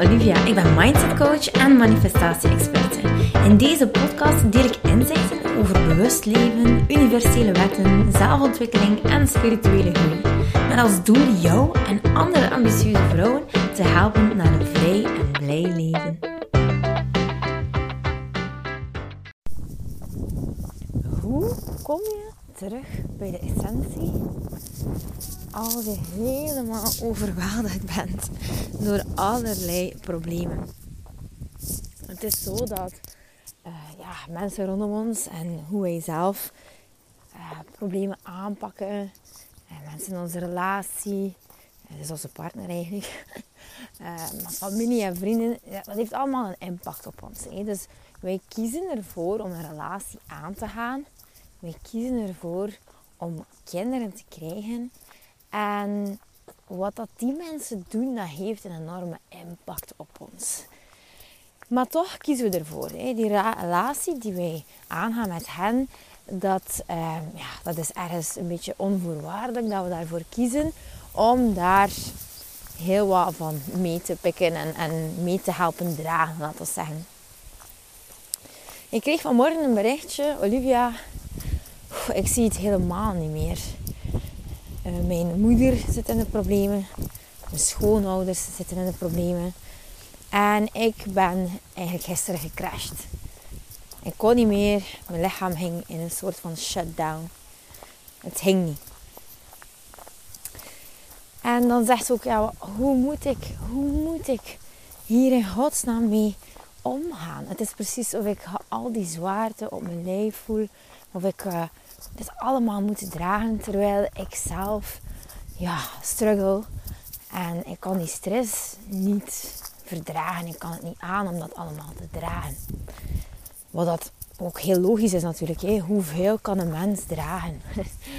Olivia. Ik ben mindset coach en manifestatie-experte. In deze podcast deel ik inzichten over bewust leven, universele wetten, zelfontwikkeling en spirituele groei. Met als doel jou en andere ambitieuze vrouwen te helpen naar een vrij en blij leven. Hoe kom je terug bij de essentie als je helemaal overweldigd bent door allerlei problemen. Het is zo dat uh, ja, mensen rondom ons en hoe wij zelf uh, problemen aanpakken, en mensen in onze relatie, dus onze partner eigenlijk, familie en vrienden, dat heeft allemaal een impact op ons. Dus wij kiezen ervoor om een relatie aan te gaan. Wij kiezen ervoor om kinderen te krijgen. En wat dat die mensen doen, dat heeft een enorme impact op ons. Maar toch kiezen we ervoor. Hè. Die relatie die wij aangaan met hen, dat, eh, ja, dat is ergens een beetje onvoorwaardelijk dat we daarvoor kiezen om daar heel wat van mee te pikken en, en mee te helpen dragen, laten we zeggen. Ik kreeg vanmorgen een berichtje, Olivia, ik zie het helemaal niet meer. Uh, mijn moeder zit in de problemen. Mijn schoonouders zitten in de problemen. En ik ben eigenlijk gisteren gecrashed. Ik kon niet meer. Mijn lichaam hing in een soort van shutdown. Het hing niet. En dan zegt ze ook, ja, hoe moet ik, hoe moet ik hier in godsnaam mee omgaan? Het is precies of ik al die zwaarte op mijn lijf voel. Of ik uh, dit allemaal moet dragen terwijl ik zelf ja, struggle. En ik kan die stress niet verdragen. Ik kan het niet aan om dat allemaal te dragen. Wat dat ook heel logisch is natuurlijk. Hoeveel kan een mens dragen?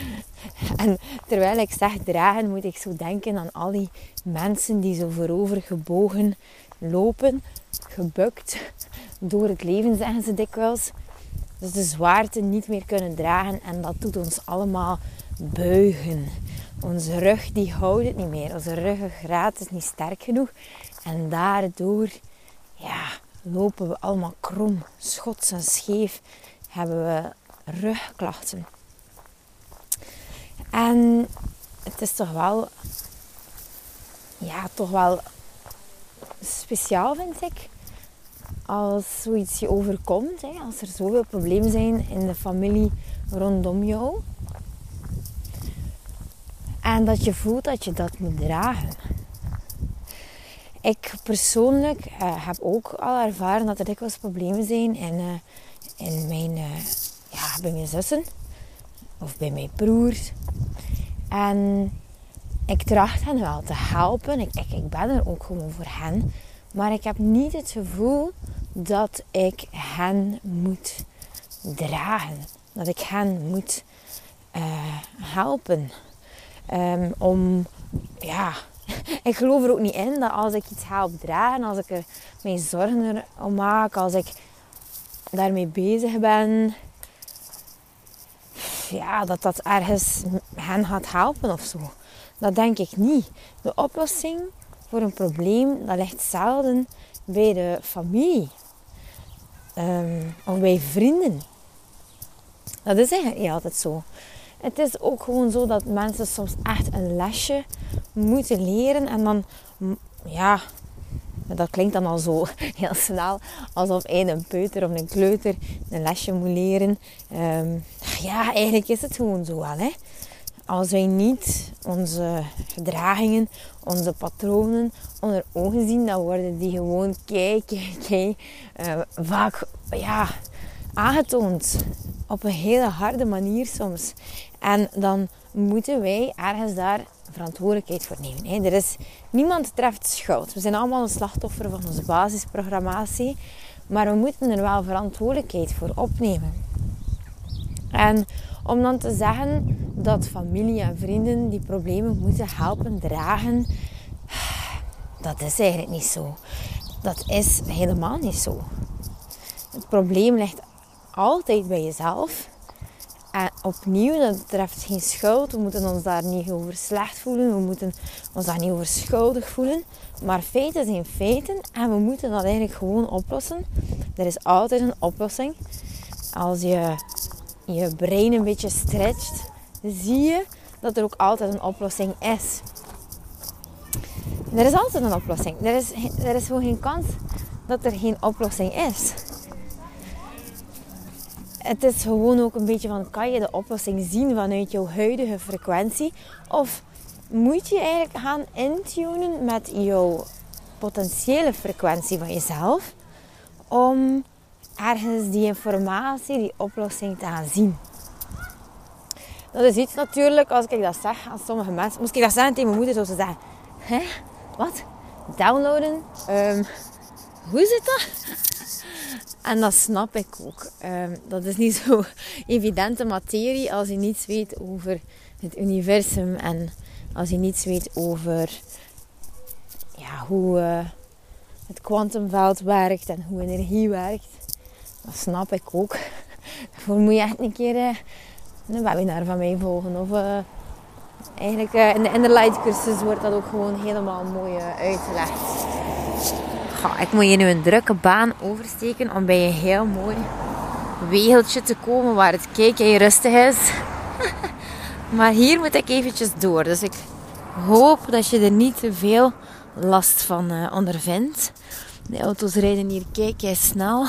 en terwijl ik zeg dragen, moet ik zo denken aan al die mensen die zo voorover gebogen lopen, gebukt door het leven, zeggen ze dikwijls. Dus de zwaarte niet meer kunnen dragen en dat doet ons allemaal buigen. Onze rug die houdt het niet meer. Onze ruggengraat is niet sterk genoeg. En daardoor ja, lopen we allemaal krom, schots en scheef. Hebben we rugklachten. En het is toch wel, ja, toch wel speciaal vind ik. Als zoiets je overkomt, hè, als er zoveel problemen zijn in de familie rondom jou. En dat je voelt dat je dat moet dragen. Ik persoonlijk uh, heb ook al ervaren dat er dikwijls problemen zijn in, uh, in mijn, uh, ja, bij mijn zussen of bij mijn broers. En ik tracht hen wel te helpen. Ik, ik ben er ook gewoon voor hen. Maar ik heb niet het gevoel dat ik hen moet dragen. Dat ik hen moet helpen. Um, om, ja, ik geloof er ook niet in dat als ik iets help dragen, als ik er mijn zorgen om maak, als ik daarmee bezig ben, ja, dat dat ergens hen gaat helpen of zo. Dat denk ik niet. De oplossing voor een probleem, dat ligt zelden bij de familie. Um, of bij vrienden. Dat is eigenlijk niet altijd zo. Het is ook gewoon zo dat mensen soms echt een lesje moeten leren. En dan, ja, dat klinkt dan al zo heel snel. Alsof een peuter of een kleuter een lesje moet leren. Ehm, ja, eigenlijk is het gewoon zo wel. Hè? Als wij niet onze gedragingen, onze patronen onder ogen zien, dan worden die gewoon kei, kei uh, vaak ja, aangetoond. Op een hele harde manier soms. En dan moeten wij ergens daar verantwoordelijkheid voor nemen. Hè. Er is, niemand treft schuld. We zijn allemaal een slachtoffer van onze basisprogrammatie. Maar we moeten er wel verantwoordelijkheid voor opnemen. En om dan te zeggen dat familie en vrienden die problemen moeten helpen dragen, dat is eigenlijk niet zo. Dat is helemaal niet zo. Het probleem ligt altijd bij jezelf. En opnieuw, dat treft geen schuld. We moeten ons daar niet over slecht voelen. We moeten ons daar niet over schuldig voelen. Maar feiten zijn feiten en we moeten dat eigenlijk gewoon oplossen. Er is altijd een oplossing. Als je je brein een beetje stretcht, zie je dat er ook altijd een oplossing is. Er is altijd een oplossing. Er is, er is gewoon geen kans dat er geen oplossing is. Het is gewoon ook een beetje van, kan je de oplossing zien vanuit jouw huidige frequentie? Of moet je eigenlijk gaan intunen met jouw potentiële frequentie van jezelf om ergens die informatie, die oplossing te gaan zien. Dat is iets natuurlijk, als ik dat zeg aan sommige mensen, moest ik dat zeggen tegen mijn moeder, zou ze zeggen, hè, wat? Downloaden? Um, hoe zit dat? En dat snap ik ook. Um, dat is niet zo evidente materie als je niets weet over het universum en als je niets weet over ja, hoe uh, het kwantumveld werkt en hoe energie werkt. Dat snap ik ook. Daarvoor moet je echt een keer uh, een webinar van mij volgen. Of uh, eigenlijk in de Inner cursus wordt dat ook gewoon helemaal mooi uitgelegd. Ik moet je nu een drukke baan oversteken om bij een heel mooi wegeltje te komen waar het kijken rustig is. maar hier moet ik eventjes door. Dus ik hoop dat je er niet te veel last van ondervindt. De auto's rijden hier kijk snel.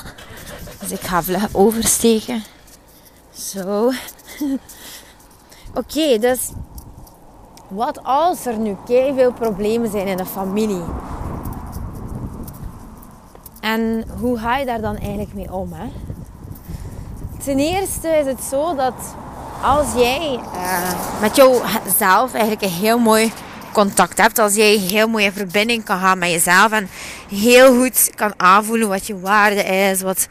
Dus ik ga oversteken. Zo. Oké, dus wat als er nu veel problemen zijn in de familie? En hoe ga je daar dan eigenlijk mee om? Hè? Ten eerste is het zo dat als jij uh, met jouzelf eigenlijk een heel mooi contact hebt, als jij heel mooie verbinding kan gaan met jezelf en heel goed kan aanvoelen wat je waarde is, wat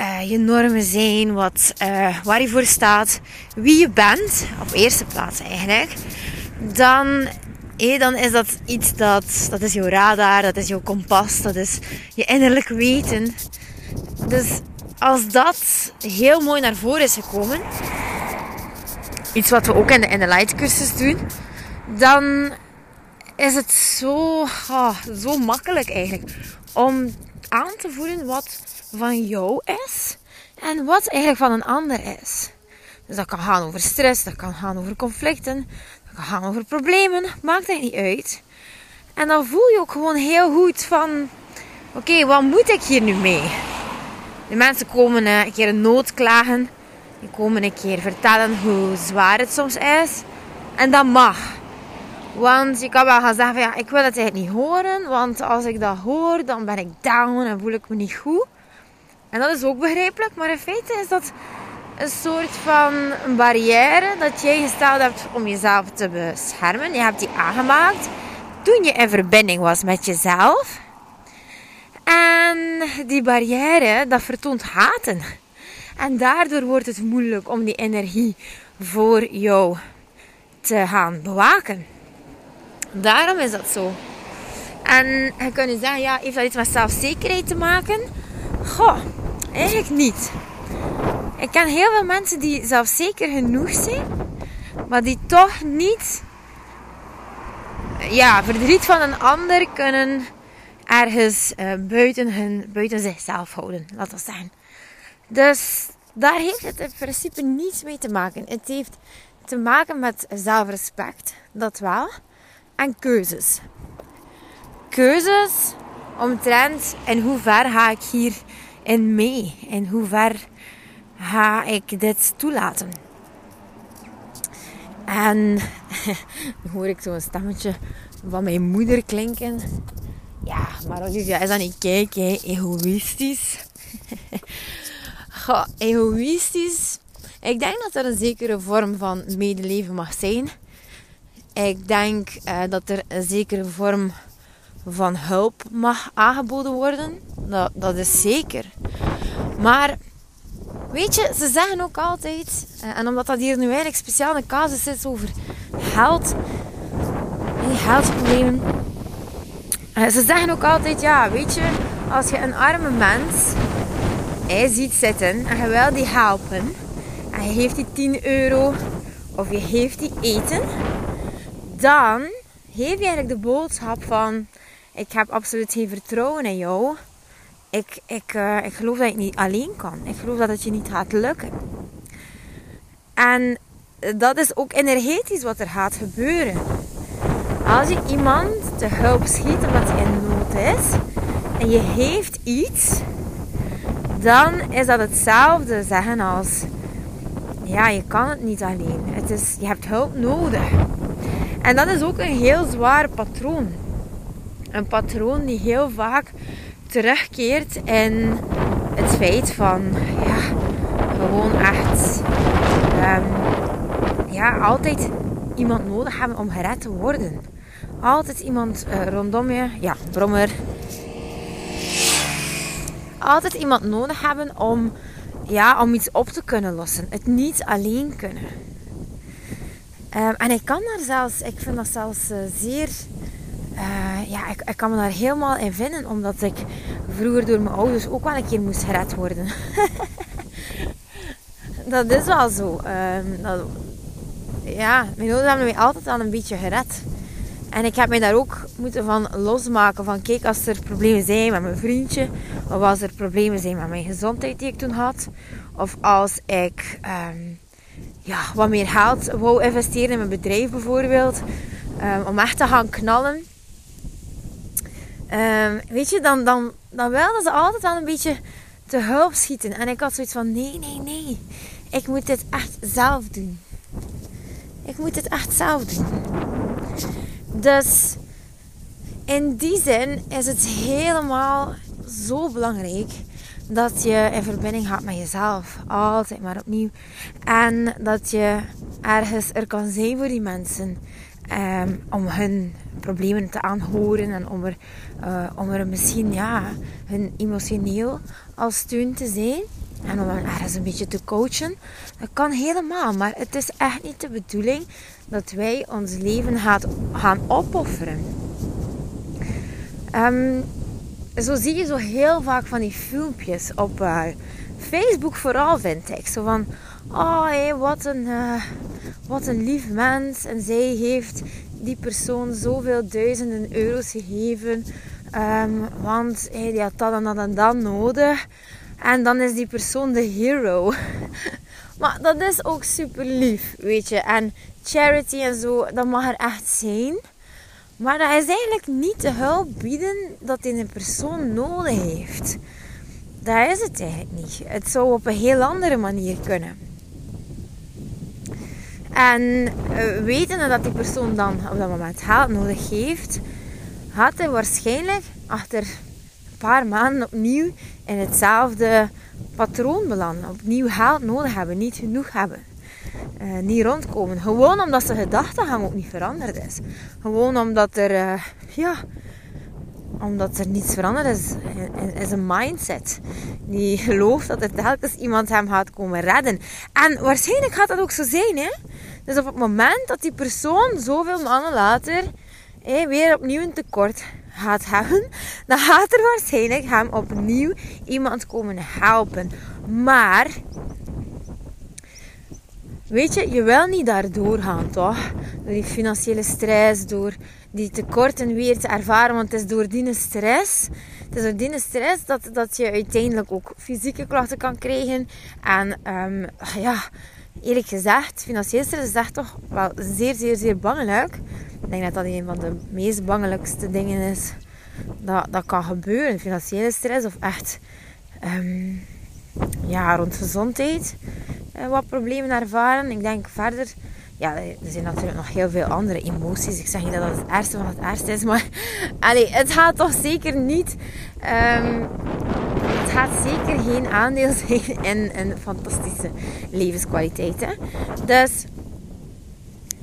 uh, je normen zijn, wat, uh, waar je voor staat, wie je bent, op eerste plaats eigenlijk, dan Hey, dan is dat iets dat, dat is jouw radar, dat is jouw kompas, dat is je innerlijk weten. Dus als dat heel mooi naar voren is gekomen, iets wat we ook in de, in light cursus doen, dan is het zo, oh, zo makkelijk eigenlijk om aan te voelen wat van jou is en wat eigenlijk van een ander is. Dus dat kan gaan over stress, dat kan gaan over conflicten, gaan over problemen, maakt het niet uit. En dan voel je ook gewoon heel goed van, oké, wat moet ik hier nu mee? De mensen komen een keer een nood klagen. Die komen een keer vertellen hoe zwaar het soms is. En dat mag. Want je kan wel gaan zeggen van ja, ik wil het eigenlijk niet horen. Want als ik dat hoor, dan ben ik down en voel ik me niet goed. En dat is ook begrijpelijk. Maar in feite is dat een soort van barrière dat jij gesteld hebt om jezelf te beschermen. Je hebt die aangemaakt toen je in verbinding was met jezelf. En die barrière, dat vertoont haten. En daardoor wordt het moeilijk om die energie voor jou te gaan bewaken. Daarom is dat zo. En je kunt je zeggen, ja, heeft dat iets met zelfzekerheid te maken? Goh, eigenlijk niet. Ik ken heel veel mensen die zelfzeker genoeg zijn, maar die toch niet ja, verdriet van een ander kunnen ergens uh, buiten, hun, buiten zichzelf houden, laat dat zeggen. Dus daar heeft het in principe niets mee te maken. Het heeft te maken met zelfrespect, dat wel, en keuzes. Keuzes omtrent in hoe ver ga ik hier in mee? In hoe ver ga ik dit toelaten? En hoor ik zo'n stemmetje van mijn moeder klinken. Ja, maar Olivia, is dat niet kijk, egoïstisch? Goh, egoïstisch. Ik denk dat er een zekere vorm van medeleven mag zijn. Ik denk uh, dat er een zekere vorm van hulp mag aangeboden worden. Dat, dat is zeker. Maar weet je, ze zeggen ook altijd, eh, en omdat dat hier nu eigenlijk speciaal een casus is over geld, geldproblemen. Eh, ze zeggen ook altijd, ja, weet je, als je een arme mens hij ziet zitten en je wil die helpen en je geeft die 10 euro of je geeft die eten, dan geef je eigenlijk de boodschap van ik heb absoluut geen vertrouwen in jou. Ik, ik, uh, ik geloof dat ik niet alleen kan. Ik geloof dat het je niet gaat lukken. En dat is ook energetisch wat er gaat gebeuren. Als je iemand te hulp schiet omdat hij in nood is en je heeft iets, dan is dat hetzelfde zeggen als ja, je kan het niet alleen. Het is, je hebt hulp nodig. En dat is ook een heel zwaar patroon. Een patroon die heel vaak terugkeert in het feit van ja, gewoon echt um, ja, altijd iemand nodig hebben om gered te worden. Altijd iemand uh, rondom je, ja, brommer. Altijd iemand nodig hebben om, ja, om iets op te kunnen lossen. Het niet alleen kunnen. Um, en ik kan daar zelfs, ik vind dat zelfs uh, zeer, uh, ja, ik, ik, kan me daar helemaal in vinden, omdat ik vroeger door mijn ouders ook wel een keer moest gered worden. dat is wel zo. Um, dat, ja, mijn ouders hebben mij altijd al een beetje gered. En ik heb mij daar ook moeten van losmaken. Van kijk, als er problemen zijn met mijn vriendje. Of als er problemen zijn met mijn gezondheid die ik toen had. Of als ik um, ja, wat meer geld wou investeren in mijn bedrijf bijvoorbeeld. Um, om echt te gaan knallen. Um, weet je, dan, dan, dan wilden ze altijd wel een beetje te hulp schieten. En ik had zoiets van, nee, nee, nee. Ik moet dit echt zelf doen. Ik moet het echt zelf doen. Dus in die zin is het helemaal zo belangrijk dat je in verbinding gaat met jezelf. Altijd maar opnieuw. En dat je ergens er kan zijn voor die mensen. Um, om hun problemen te aanhoren en om er, uh, om er misschien ja, hun emotioneel als steun te zijn. En om hen ergens een beetje te coachen. Dat kan helemaal. Maar het is echt niet de bedoeling dat wij ons leven gaan opofferen. Um, zo zie je zo heel vaak van die filmpjes op uh, Facebook vooral vind ik. Zo van, oh hé, wat, een, uh, wat een lief mens. En zij heeft die persoon zoveel duizenden euro's gegeven. Um, want hey, die had dat en dat en dat nodig. En dan is die persoon de hero. maar dat is ook super lief, weet je. En charity en zo, dat mag er echt zijn. Maar dat is eigenlijk niet de hulp bieden dat die een persoon nodig heeft. Dat is het eigenlijk niet. Het zou op een heel andere manier kunnen. En uh, wetende dat die persoon dan op dat moment geld nodig heeft, had hij waarschijnlijk achter een paar maanden opnieuw in hetzelfde patroon belanden. Opnieuw geld nodig hebben, niet genoeg hebben. Uh, niet rondkomen. Gewoon omdat zijn gedachtegang ook niet veranderd is. Gewoon omdat er, uh, ja, omdat er niets veranderd is in, zijn mindset. Die gelooft dat er telkens iemand hem gaat komen redden. En waarschijnlijk gaat dat ook zo zijn. Hè? Dus op het moment dat die persoon zoveel maanden later weer opnieuw een tekort gaat hebben, dan gaat er waarschijnlijk hem opnieuw iemand komen helpen. Maar Weet je, je wil niet daardoor gaan, toch? Door die financiële stress, door die tekorten weer te ervaren. Want het is door die stress, het is door die stress dat, dat je uiteindelijk ook fysieke klachten kan krijgen. En um, ja, eerlijk gezegd, financiële stress is echt toch wel zeer, zeer, zeer bangelijk. Ik denk dat dat een van de meest bangelijkste dingen is dat, dat kan gebeuren. Financiële stress of echt um, ja, rond gezondheid. Eh, wat problemen ervaren. Ik denk verder, ja, er zijn natuurlijk nog heel veel andere emoties. Ik zeg niet dat dat het ergste van het ergste is, maar allez, het gaat toch zeker niet. Um, het gaat zeker geen aandeel zijn in een fantastische levenskwaliteit. Hè? Dus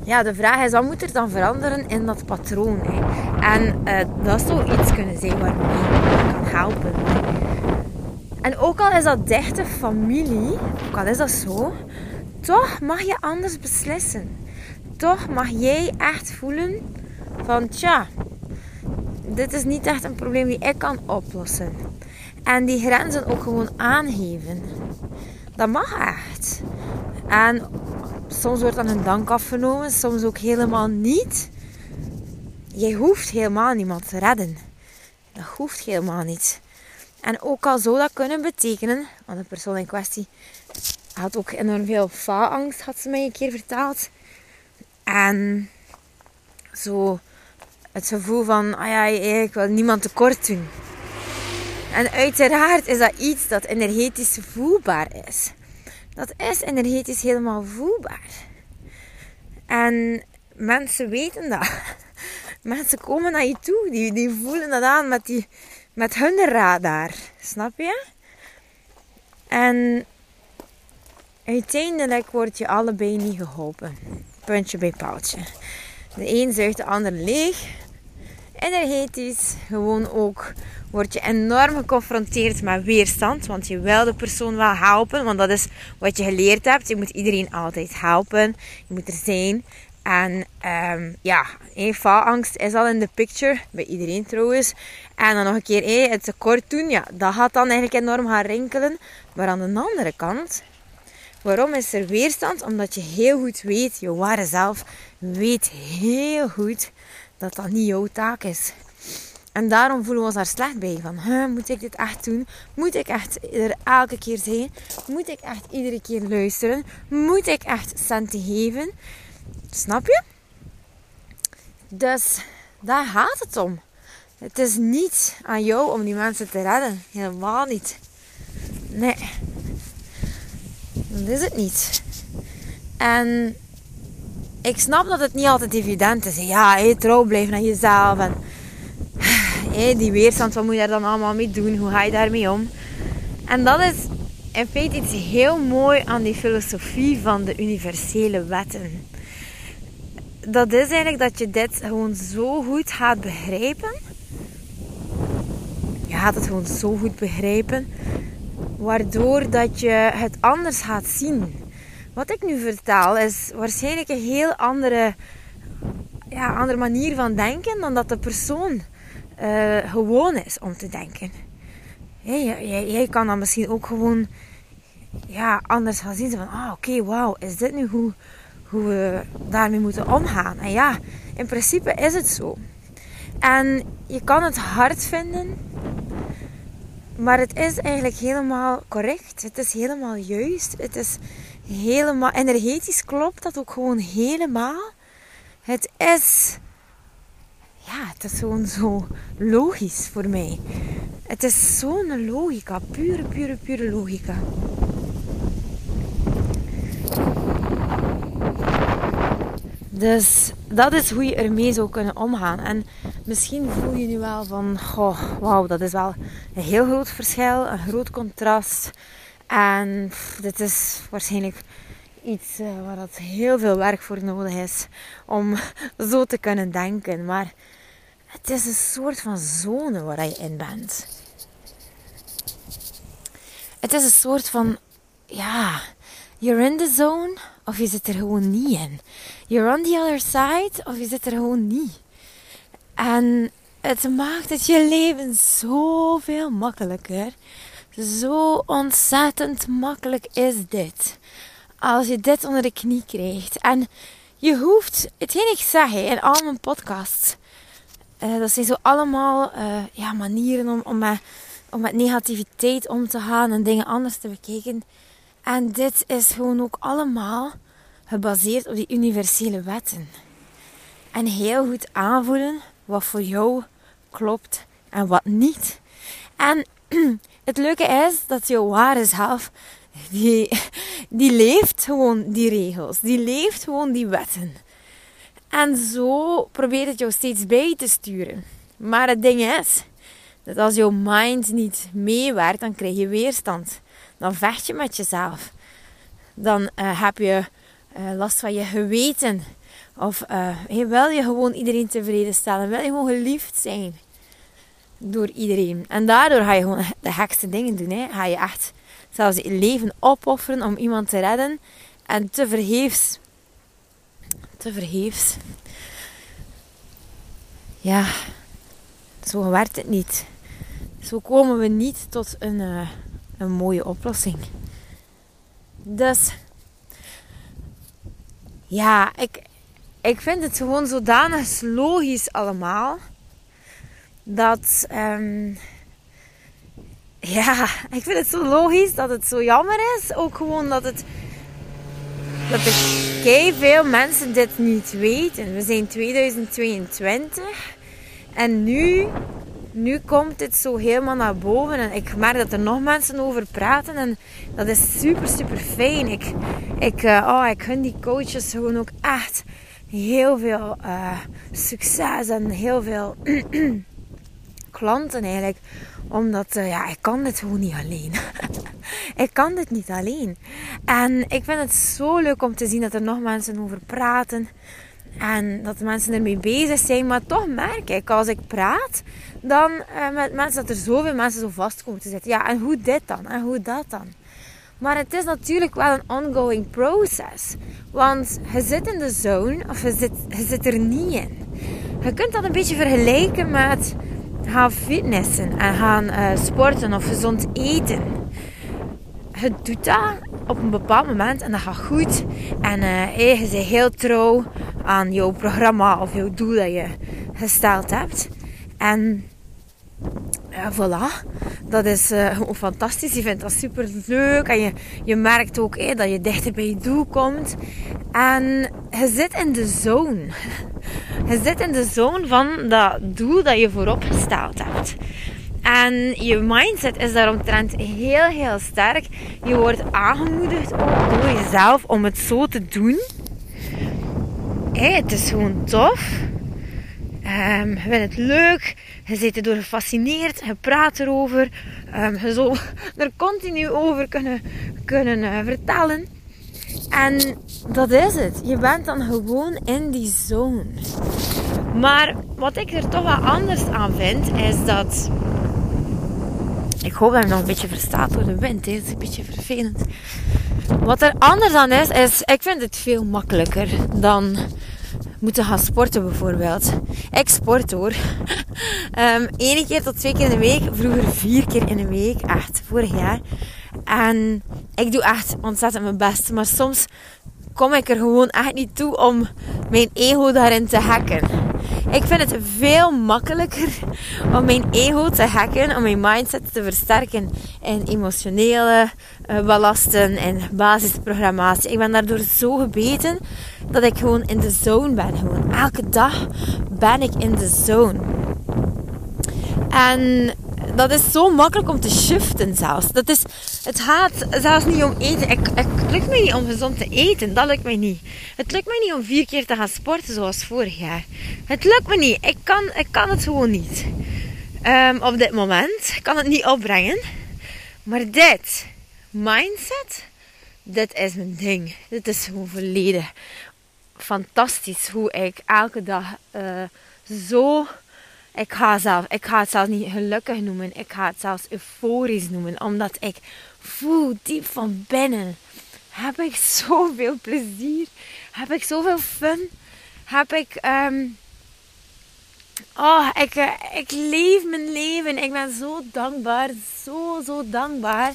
ja, de vraag is, wat moet er dan veranderen in dat patroon? Hè? En uh, dat zou iets kunnen zijn waarmee je kan helpen. En ook al is dat dichte familie, ook al is dat zo, toch mag je anders beslissen. Toch mag jij echt voelen van tja, dit is niet echt een probleem die ik kan oplossen. En die grenzen ook gewoon aangeven. Dat mag echt. En soms wordt dan een dank afgenomen, soms ook helemaal niet. Je hoeft helemaal niemand te redden. Dat hoeft helemaal niet. En ook al zou dat kunnen betekenen, want de persoon in kwestie had ook enorm veel faalangst, had ze mij een keer verteld. En zo het gevoel van, ah ja, ik wil niemand tekort doen. En uiteraard is dat iets dat energetisch voelbaar is. Dat is energetisch helemaal voelbaar. En mensen weten dat. Mensen komen naar je toe, die, die voelen dat aan met, die, met hun radar. Snap je? En uiteindelijk word je allebei niet geholpen. Puntje bij paaltje. De een zuigt de ander leeg. Energetisch gewoon ook word je enorm geconfronteerd met weerstand. Want je wil de persoon wel helpen. Want dat is wat je geleerd hebt. Je moet iedereen altijd helpen. Je moet er zijn. En um, ja, hey, faalangst is al in de picture. Bij iedereen trouwens. En dan nog een keer hey, het tekort doen. Ja, dat gaat dan eigenlijk enorm gaan rinkelen. Maar aan de andere kant. Waarom is er weerstand? Omdat je heel goed weet, je ware zelf weet heel goed dat dat niet jouw taak is. En daarom voelen we ons daar slecht bij. Van, moet ik dit echt doen? Moet ik echt er elke keer zijn? Moet ik echt iedere keer luisteren? Moet ik echt centen geven? Snap je? Dus daar gaat het om. Het is niet aan jou om die mensen te redden. Helemaal niet. Nee. Dat is het niet. En ik snap dat het niet altijd evident is. Ja, hey, trouw blijven aan jezelf. En die weerstand, wat moet je daar dan allemaal mee doen? Hoe ga je daarmee om? En dat is in feite iets heel mooi aan die filosofie van de universele wetten. Dat is eigenlijk dat je dit gewoon zo goed gaat begrijpen. Je gaat het gewoon zo goed begrijpen. Waardoor dat je het anders gaat zien. Wat ik nu vertaal is waarschijnlijk een heel andere, ja, andere manier van denken dan dat de persoon uh, gewoon is om te denken. Jij, jij, kan dan misschien ook gewoon ja, anders gaan zien. Van, ah, oké, wauw, is dit nu hoe, hoe we daarmee moeten omgaan? En ja, in principe is het zo. En je kan het hard vinden, maar het is eigenlijk helemaal correct. Het is helemaal juist. Het is helemaal energetisch klopt dat ook gewoon helemaal. Het is ja, het is gewoon zo logisch voor mij. Het is zo'n logica, pure, pure, pure logica. Dus dat is hoe je ermee zou kunnen omgaan. En misschien voel je nu wel van, goh, wauw, dat is wel een heel groot verschil, een groot contrast. En dit is waarschijnlijk iets uh, waar dat heel veel werk voor nodig is om zo te kunnen denken. Maar het is een soort van zone waar je in bent. Het is een soort van, ja, you're in the zone of je zit er gewoon niet in. You're on the other side of je zit er gewoon niet. En het maakt het je leven zoveel makkelijker. Zo ontzettend makkelijk is dit. Als je dit onder de knie krijgt. En je hoeft, hetgeen ik zeg in al mijn podcasts, uh, dat zijn zo allemaal uh, ja, manieren om, om, met, om met negativiteit om te gaan en dingen anders te bekijken. En dit is gewoon ook allemaal gebaseerd op die universele wetten. En heel goed aanvoelen wat voor jou klopt en wat niet. En het leuke is dat jouw ware zelf, die, die leeft gewoon die regels. Die leeft gewoon die wetten. En zo probeert het jou steeds bij te sturen. Maar het ding is dat als jouw mind niet meewerkt, dan krijg je weerstand. Dan vecht je met jezelf. Dan uh, heb je uh, last van je geweten. Of uh, wil je gewoon iedereen tevreden stellen? Wil je gewoon geliefd zijn door iedereen? En daardoor ga je gewoon de gekste dingen doen. Hè? Ga je echt zelfs je leven opofferen om iemand te redden. En te vergeefs te vergeefs. Ja, zo werkt het niet. Zo komen we niet tot een, een mooie oplossing. Dus ja, ik, ik vind het gewoon zodanig logisch allemaal. Dat, um, ja, ik vind het zo logisch dat het zo jammer is. Ook gewoon dat het, dat er veel mensen dit niet weten. We zijn 2022 en nu nu komt dit zo helemaal naar boven. En ik merk dat er nog mensen over praten. En dat is super, super fijn. Ik, ik, uh, oh, ik gun die coaches gewoon ook echt heel veel uh, succes en heel veel klanten eigenlijk. Omdat, uh, ja, ik kan dit gewoon niet alleen. ik kan dit niet alleen. En ik vind het zo leuk om te zien dat er nog mensen over praten. En dat de mensen ermee bezig zijn. Maar toch merk ik, als ik praat, dan uh, met mensen dat er zoveel mensen zo vast komen te zitten. Ja, en hoe dit dan? En hoe dat dan? Maar het is natuurlijk wel een ongoing process. Want je zit in de zone of je zit, je zit er niet in. Je kunt dat een beetje vergelijken met gaan fitnessen en gaan uh, sporten of gezond eten. Je doet dat op een bepaald moment en dat gaat goed. En uh, je bent heel trouw aan jouw programma of jouw doel dat je gesteld hebt. En ja, voilà. Dat is uh, fantastisch. Je vindt dat super leuk. En je, je merkt ook dat je dichter bij je doel komt. En je zit in de zone. Je zit in de zone van dat doel dat je voorop gesteld hebt. En je mindset is daaromtrent heel, heel sterk. Je wordt aangemoedigd door jezelf om het zo te doen. Het is gewoon tof. Um, je vindt het leuk. Je zit erdoor gefascineerd. Je praat erover. Um, je zou er continu over kunnen, kunnen uh, vertellen. En dat is het. Je bent dan gewoon in die zone. Maar wat ik er toch wel anders aan vind, is dat. Ik hoop dat je nog een beetje verstaat door de wind. Het is een beetje vervelend. Wat er anders aan is, is ik vind het veel makkelijker dan moeten gaan sporten bijvoorbeeld. Ik sport hoor. Eén keer tot twee keer in de week. Vroeger vier keer in de week. Echt, vorig jaar. En ik doe echt ontzettend mijn best. Maar soms kom ik er gewoon echt niet toe om mijn ego daarin te hacken. Ik vind het veel makkelijker om mijn ego te hacken, om mijn mindset te versterken in emotionele uh, ballasten en basisprogrammatie. Ik ben daardoor zo gebeten dat ik gewoon in de zone ben. Gewoon elke dag ben ik in de zone. En dat is zo makkelijk om te shiften zelfs. Dat is, het gaat zelfs niet om eten. Ik, ik, het lukt me niet om gezond te eten. Dat lukt mij niet. Het lukt me niet om vier keer te gaan sporten zoals vorig jaar. Het lukt me niet. Ik kan, ik kan het gewoon niet. Um, op dit moment. Ik kan het niet opbrengen. Maar dit, mindset, dit is mijn ding. Dit is gewoon volledig fantastisch hoe ik elke dag uh, zo ik ga, zelf, ik ga het zelfs niet gelukkig noemen. Ik ga het zelfs euforisch noemen. Omdat ik voel diep van binnen. Heb ik zoveel plezier. Heb ik zoveel fun. Heb ik... Um, oh, ik, uh, ik leef mijn leven. Ik ben zo dankbaar. Zo, zo dankbaar.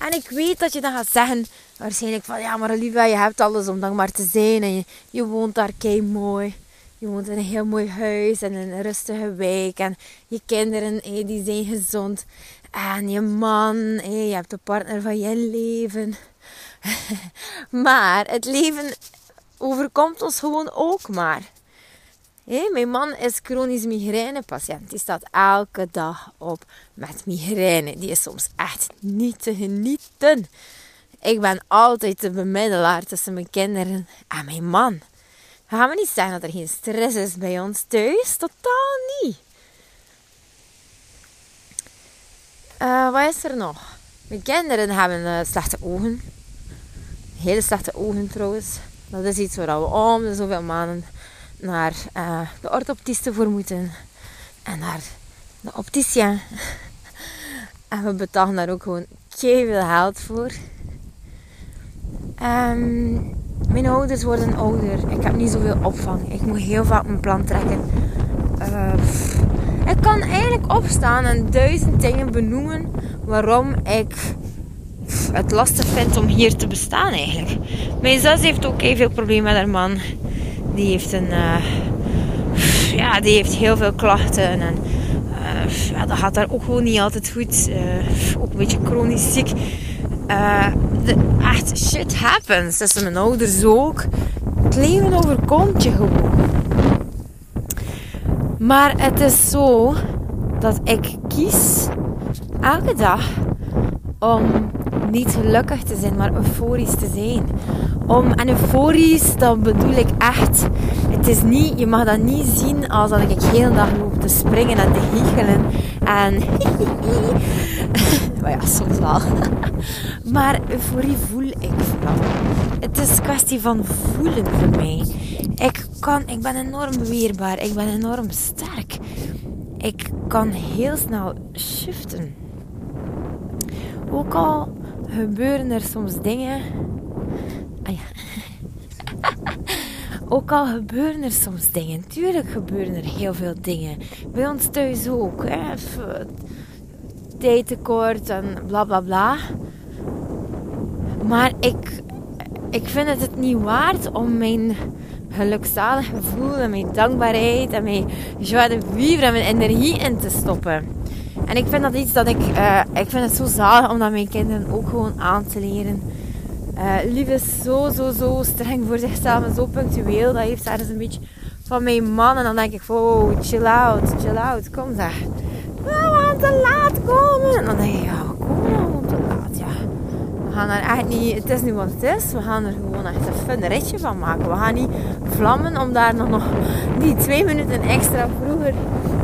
En ik weet dat je dan gaat zeggen... Waarschijnlijk van... Ja, maar Olivia, je hebt alles om dankbaar te zijn. En je, je woont daar kei mooi je woont in een heel mooi huis en een rustige wijk. En je kinderen, die zijn gezond. En je man, je hebt de partner van je leven. maar het leven overkomt ons gewoon ook maar. Mijn man is chronisch migrainepatiënt. Die staat elke dag op met migraine. Die is soms echt niet te genieten. Ik ben altijd de bemiddelaar tussen mijn kinderen en mijn man gaan we niet zeggen dat er geen stress is bij ons thuis. Totaal niet. Uh, wat is er nog? Mijn kinderen hebben uh, slechte ogen. Hele slechte ogen trouwens. Dat is iets waar we om de zoveel maanden naar uh, de orthoptiste voor moeten. En naar de opticien. en we betalen daar ook gewoon veel geld voor. Um, mijn ouders worden ouder. Ik heb niet zoveel opvang. Ik moet heel vaak mijn plan trekken. Uh, ik kan eigenlijk opstaan en duizend dingen benoemen waarom ik het lastig vindt om hier te bestaan eigenlijk. Mijn zus heeft ook heel veel problemen met haar man. Die heeft een... Uh, ja, die heeft heel veel klachten. En uh, ja, dat gaat daar ook gewoon niet altijd goed. Ook een beetje chronisch ziek. De, echt, shit happens. Is mijn ouders ook. Het leven overkomt je gewoon. Maar het is zo dat ik kies elke dag om niet gelukkig te zijn, maar euforisch te zijn. Om, en euforisch, dat bedoel ik echt. Het is niet, je mag dat niet zien als dat ik de hele dag loop te springen en te giechelen. En maar ja, soms wel. Maar euforie voel ik vooral. Het is een kwestie van voelen voor mij. Ik, kan, ik ben enorm weerbaar. Ik ben enorm sterk. Ik kan heel snel shiften. Ook al gebeuren er soms dingen. Ah ja. Ook al gebeuren er soms dingen. Tuurlijk gebeuren er heel veel dingen. Bij ons thuis ook. Hè. Tijdtekort en bla bla bla. Maar ik, ik vind het het niet waard om mijn gelukzalig gevoel en mijn dankbaarheid en mijn joie de vivre en mijn energie in te stoppen. En ik vind dat iets dat ik, uh, ik vind het zo zalig om dat mijn kinderen ook gewoon aan te leren. Uh, Lief is zo, zo, zo streng voor zichzelf en zo punctueel. Dat heeft ergens een beetje van mijn man. En dan denk ik, oh, chill out, chill out, kom zeg. we gaan te laat komen. En dan denk ik, ja, kom nou te laat, ja. We gaan er echt niet, het is nu wat het is. We gaan er gewoon echt een fun ritje van maken. We gaan niet vlammen om daar nog, nog die twee minuten extra vroeger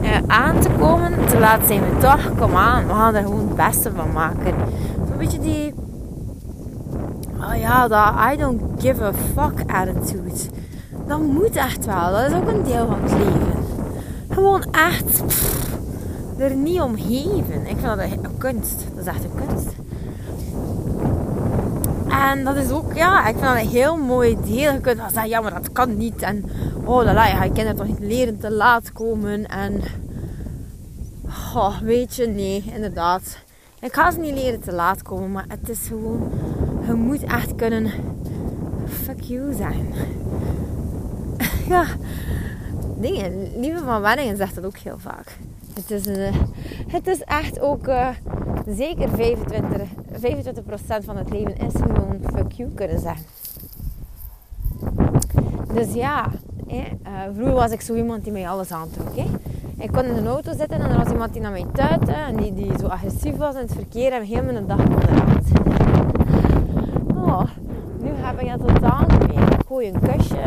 uh, aan te komen. Te laat zijn we toch, kom aan. We gaan er gewoon het beste van maken. Zo'n beetje die oh ja, dat I don't give a fuck attitude. Dat moet echt wel. Dat is ook een deel van het leven. Gewoon echt er niet om geven. Ik vind dat een kunst. Dat is echt een kunst. En dat is ook, ja, ik vind dat een heel mooi deel. Je kunt wel zeggen, ja, maar dat kan niet. En oh, la, je gaat kinderen toch niet leren te laat komen. En oh, weet je, nee, inderdaad. Ik ga ze niet leren te laat komen, maar het is gewoon je moet echt kunnen fuck you zijn. ja, dingen. Lieve van Wenningen zegt dat ook heel vaak. Het is, een, het is echt ook uh, zeker 25, 25% van het leven is gewoon fuck you kunnen zeggen. Dus ja, eh, vroeger was ik zo iemand die mij alles aantrok. Hè. Ik kon in de auto zitten en er was iemand die naar mij tuitte en die, die zo agressief was in het verkeer en heel mijn dag onderuit oh, nu heb ik het totaal niet meer. Ik gooi een kusje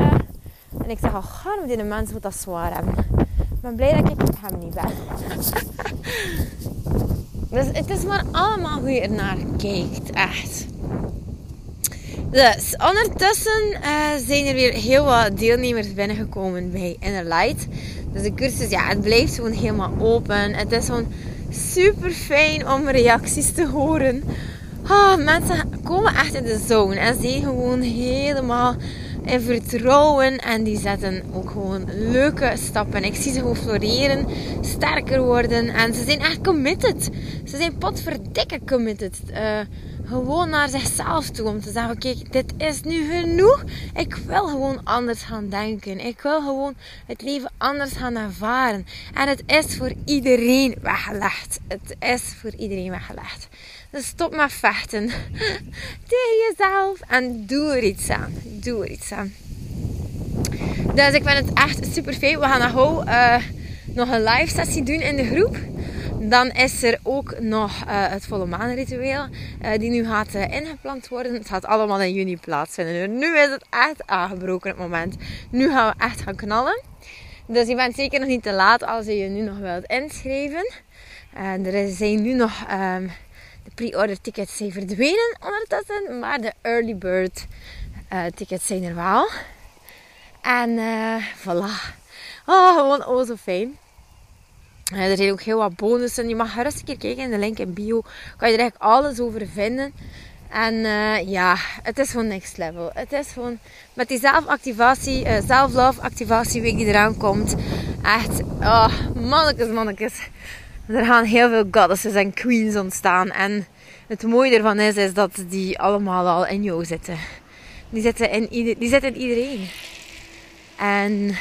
en ik zeg, oh, waarom die mensen wat dat zwaar hebben. Ik ben blij dat ik hem niet ben. dus het is maar allemaal hoe je ernaar kijkt, echt. Dus ondertussen uh, zijn er weer heel wat deelnemers binnengekomen bij Inner Light. Dus de cursus, ja, het blijft gewoon helemaal open. Het is gewoon super fijn om reacties te horen Oh, mensen komen echt in de zone en zijn gewoon helemaal in vertrouwen en die zetten ook gewoon leuke stappen. Ik zie ze gewoon floreren, sterker worden en ze zijn echt committed. Ze zijn potverdikke committed. Uh, gewoon naar zichzelf toe om te zeggen: Kijk, dit is nu genoeg. Ik wil gewoon anders gaan denken. Ik wil gewoon het leven anders gaan ervaren. En het is voor iedereen weggelegd. Het is voor iedereen weggelegd. Dus stop met vechten tegen jezelf en doe er iets aan. Doe er iets aan. Dus ik vind het echt super fijn. We gaan nog, uh, nog een live sessie doen in de groep. Dan is er ook nog uh, het volle maanritueel, uh, die nu gaat uh, ingepland worden. Het gaat allemaal in juni plaatsvinden. Nu is het echt aangebroken het moment. Nu gaan we echt gaan knallen. Dus je bent zeker nog niet te laat als je je nu nog wilt inschrijven. er zijn nu nog um, de pre-order tickets zijn verdwenen ondertussen, maar de early bird tickets zijn er wel. En voilà. Oh, gewoon oh zo fijn. er zijn ook heel wat bonussen. Je mag rustig een keer kijken in de link in bio. Kan je er eigenlijk alles over vinden. En ja, het is gewoon next level. Het is gewoon met die zelfactivatie, uh, self-love activatieweek die eraan komt. Echt, oh, mannetjes, mannetjes. Er gaan heel veel goddesses en queens ontstaan. En het mooie ervan is, is dat die allemaal al in jou zitten. Die zitten in, die zitten in iedereen. En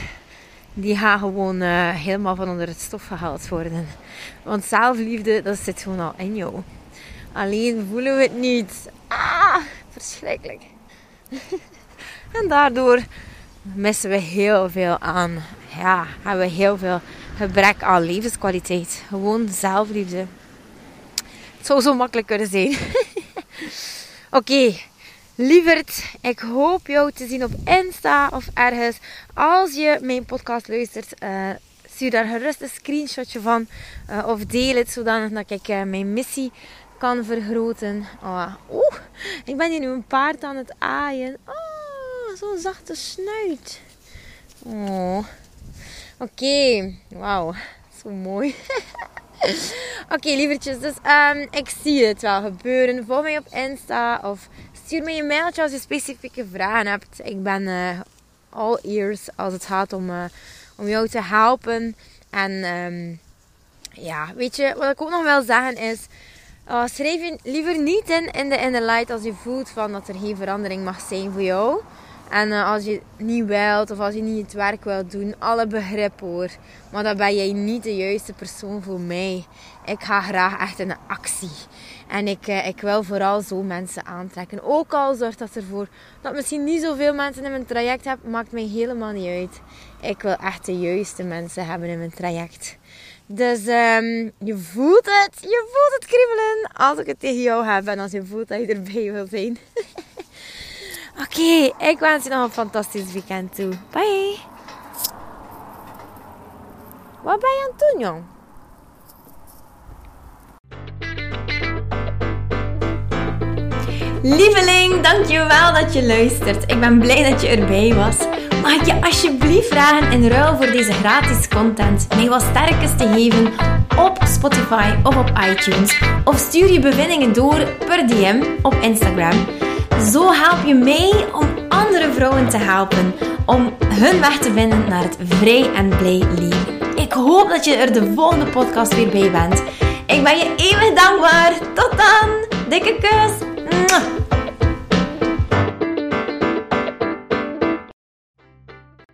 die gaan gewoon uh, helemaal van onder het stof gehaald worden. Want zelfliefde, dat zit gewoon al in jou. Alleen voelen we het niet. Ah, verschrikkelijk. en daardoor missen we heel veel aan. Ja, hebben we heel veel gebrek aan levenskwaliteit. Gewoon zelfliefde. Het zou zo makkelijk kunnen zijn. Oké, okay. lieverd, ik hoop jou te zien op Insta of ergens. Als je mijn podcast luistert, uh, stuur daar gerust een screenshotje van. Uh, of deel het, zodat ik uh, mijn missie kan vergroten. Oh, Oeh, ik ben hier nu een paard aan het aaien. Oh, zo'n zachte snuit. Oh. Oké, wauw. Zo mooi. Oké, okay, lievertjes. Dus um, ik zie het wel gebeuren. Volg mij op Insta of stuur me een mailtje als je specifieke vragen hebt. Ik ben uh, all ears als het gaat om, uh, om jou te helpen. En um, ja, weet je, wat ik ook nog wil zeggen is... Uh, schrijf je liever niet in in de, in de light als je voelt van dat er geen verandering mag zijn voor jou. En uh, als je niet wilt of als je niet het werk wilt doen, alle begrip hoor. Maar dan ben jij niet de juiste persoon voor mij. Ik ga graag echt in actie. En ik, uh, ik wil vooral zo mensen aantrekken. Ook al zorgt dat ervoor dat misschien niet zoveel mensen in mijn traject heb, maakt mij helemaal niet uit. Ik wil echt de juiste mensen hebben in mijn traject. Dus um, je voelt het, je voelt het kriebelen als ik het tegen jou heb en als je voelt dat je erbij wil zijn. Oké, ik wens je nog een fantastisch weekend toe. Bye. Wat ben je aan het doen, jong? Lieveling, dankjewel dat je luistert. Ik ben blij dat je erbij was. Mag ik je alsjeblieft vragen in ruil voor deze gratis content mij wat sterkes te geven op Spotify of op iTunes? Of stuur je bevindingen door per DM op Instagram. Zo help je mij om andere vrouwen te helpen om hun weg te vinden naar het vrij en blij leven. Ik hoop dat je er de volgende podcast weer bij bent. Ik ben je eeuwig dankbaar. Tot dan. Dikke kus.